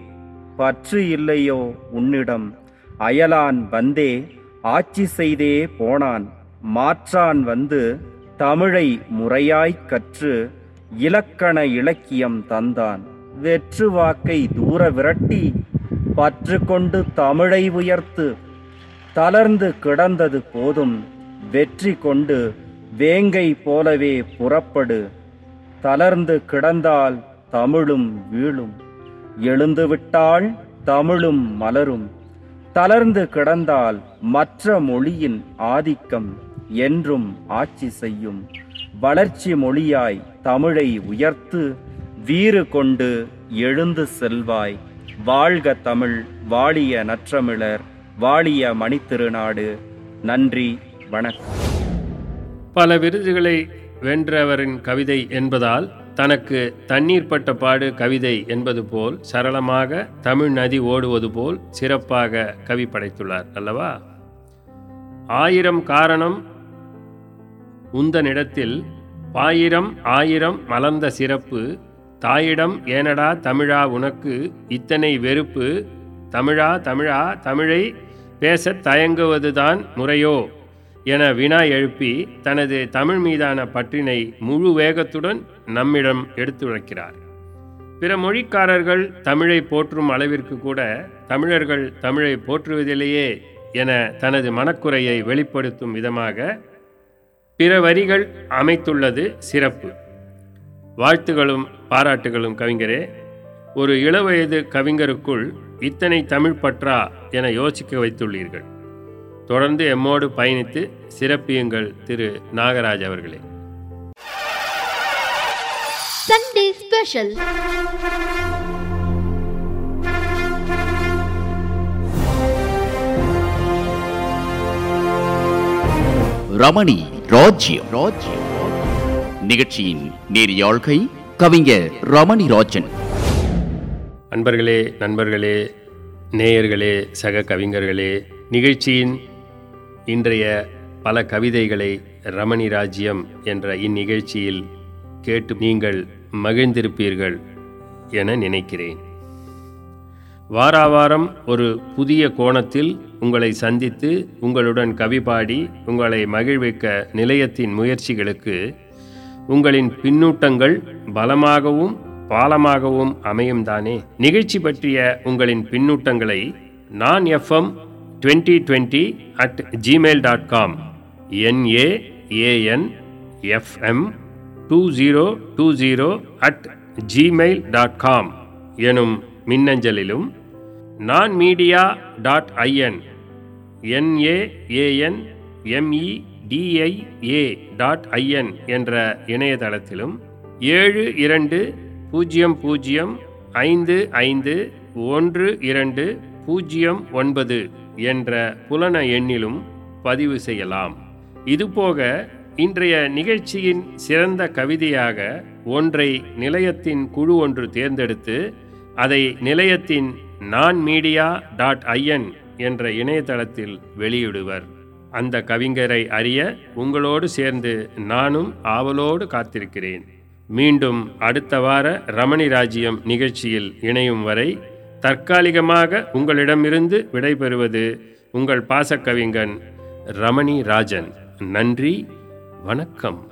பற்று இல்லையோ உன்னிடம். அயலான் வந்தே ஆட்சி செய்தே போனான். மாற்றான் வந்து தமிழை முறையாய்க் கற்று இலக்கண இலக்கியம் தந்தான். வெற்று வாக்கை தூர விரட்டி பற்று கொண்டு தமிழை உயர்த்து. தளர்ந்து கிடந்தது போதும் வெற்றி கொண்டு வேங்கை போலவே புறப்படு. தளர்ந்து கிடந்தால் தமிழும் வீழும். எழுந்துவிட்டால் தமிழும் மலரும். தளர்ந்து கிடந்தால் மற்ற மொழியின் ஆதிக்கம் என்றும் ஆட்சி செய்யும். வளர்ச்சி மொழியாய் தமிழை உயர்த்து வீறு கொண்டு எழுந்து செல்வாய். வாழ்க தமிழ் வாழிய நற்றமிழர் வாழிய மணித்திருநாடு. நன்றி வணக்கம். பல விருதுகளை வென்றவரின் கவிதை என்பதால் தனக்கு தண்ணீர் பட்ட பாடு கவிதை என்பது போல் சரளமாக தமிழ் நதி ஓடுவது போல் சிறப்பாக கவி படைத்துள்ளார் அல்லவா? ஆயிரம் காரணம் உந்தனிடத்தில் பாயிரம் ஆயிரம் மலர்ந்த சிறப்பு தாயிடம் ஏனடா தமிழா உனக்கு இத்தனை வெறுப்பு தமிழா தமிழா தமிழை பேசத் தயங்குவதுதான் முறையோ? என வினா எழுப்பி தனது தமிழ் மீதான பற்றினை முழு வேகத்துடன் நம்மிடம் எடுத்துரைக்கிறார். பிற மொழிக்காரர்கள் தமிழை போற்றும் அளவிற்கு கூட தமிழர்கள் தமிழை போற்றுவதிலேயே என தனது மனக்குறையை வெளிப்படுத்தும் விதமாக பிற வரிகள் அமைத்துள்ளது சிறப்பு. வாழ்த்துகளும் பாராட்டுகளும் கவிஞரே ஒரு இளவயது கவிஞருக்குள் இத்தனை தமிழ் பற்றா என யோசிக்க வைத்துள்ளீர்கள். தொடர்ந்து எம்மோடு பயணித்து சிறப்பியுங்கள் திரு நாகராஜ் அவர்களே. Sunday Special. ரமணி ராஜ்யம். ராஜ்யம் நிகழ்ச்சியின் நேரியாழ்கை கவிஞர் ரமணி ராஜன். அன்பர்களே நண்பர்களே நேயர்களே சக கவிஞர்களே நிகழ்ச்சியின் இன்றைய பல கவிதைகளை ரமணி ராஜ்யம் என்ற இந்நிகழ்ச்சியில் கேட்டு நீங்கள் மகிழ்ந்திருப்பீர்கள் என நினைக்கிறேன். வாராவாரம் ஒரு புதிய கோணத்தில் உங்களை சந்தித்து உங்களுடன் கவி பாடி உங்களை மகிழ்விக்க நிலையத்தின் முயற்சிகளுக்கு உங்களின் பின்னூட்டங்கள் பலமாகவும் பாலமாகவும் அமையும் தானே நிகழ்ச்சி பற்றிய உங்களின் பின்னூட்டங்களை Naan FM twenty twenty at Gmail dot com NAAN FM two zero two zero at Gmail dot com எனும் மின்னஞ்சலிலும் Naan media dot IN NAAN MEDIA dot IN என்ற இணையதளத்திலும் ஏழு இரண்டு பூஜ்ஜியம் பூஜ்ஜியம் ஐந்து ஐந்து ஒன்று இரண்டு பூஜ்ஜியம் ஒன்பது என்ற புலன எண்ணிலும் பதிவு செய்யலாம். இதுபோக இன்றைய நிகழ்ச்சியின் சிறந்த கவிதையாக ஒன்றை நிலையத்தின் குழு ஒன்று தேர்ந்தெடுத்து அதை நிலையத்தின் நான் மீடியா டாட் ஐஎன் என்ற இணையதளத்தில் வெளியிடுவர். அந்த கவிஞரை அறிய உங்களோடு சேர்ந்து நானும் ஆவலோடு காத்திருக்கிறேன். மீண்டும் அடுத்த வார ரமணி ராஜ்யம் நிகழ்ச்சியில் இணையும் வரை தற்காலிகமாக உங்களிடமிருந்து விடைபெறுவது உங்கள் பாசக்கவிஞன் ரமணி ராஜன். நன்றி வணக்கம்.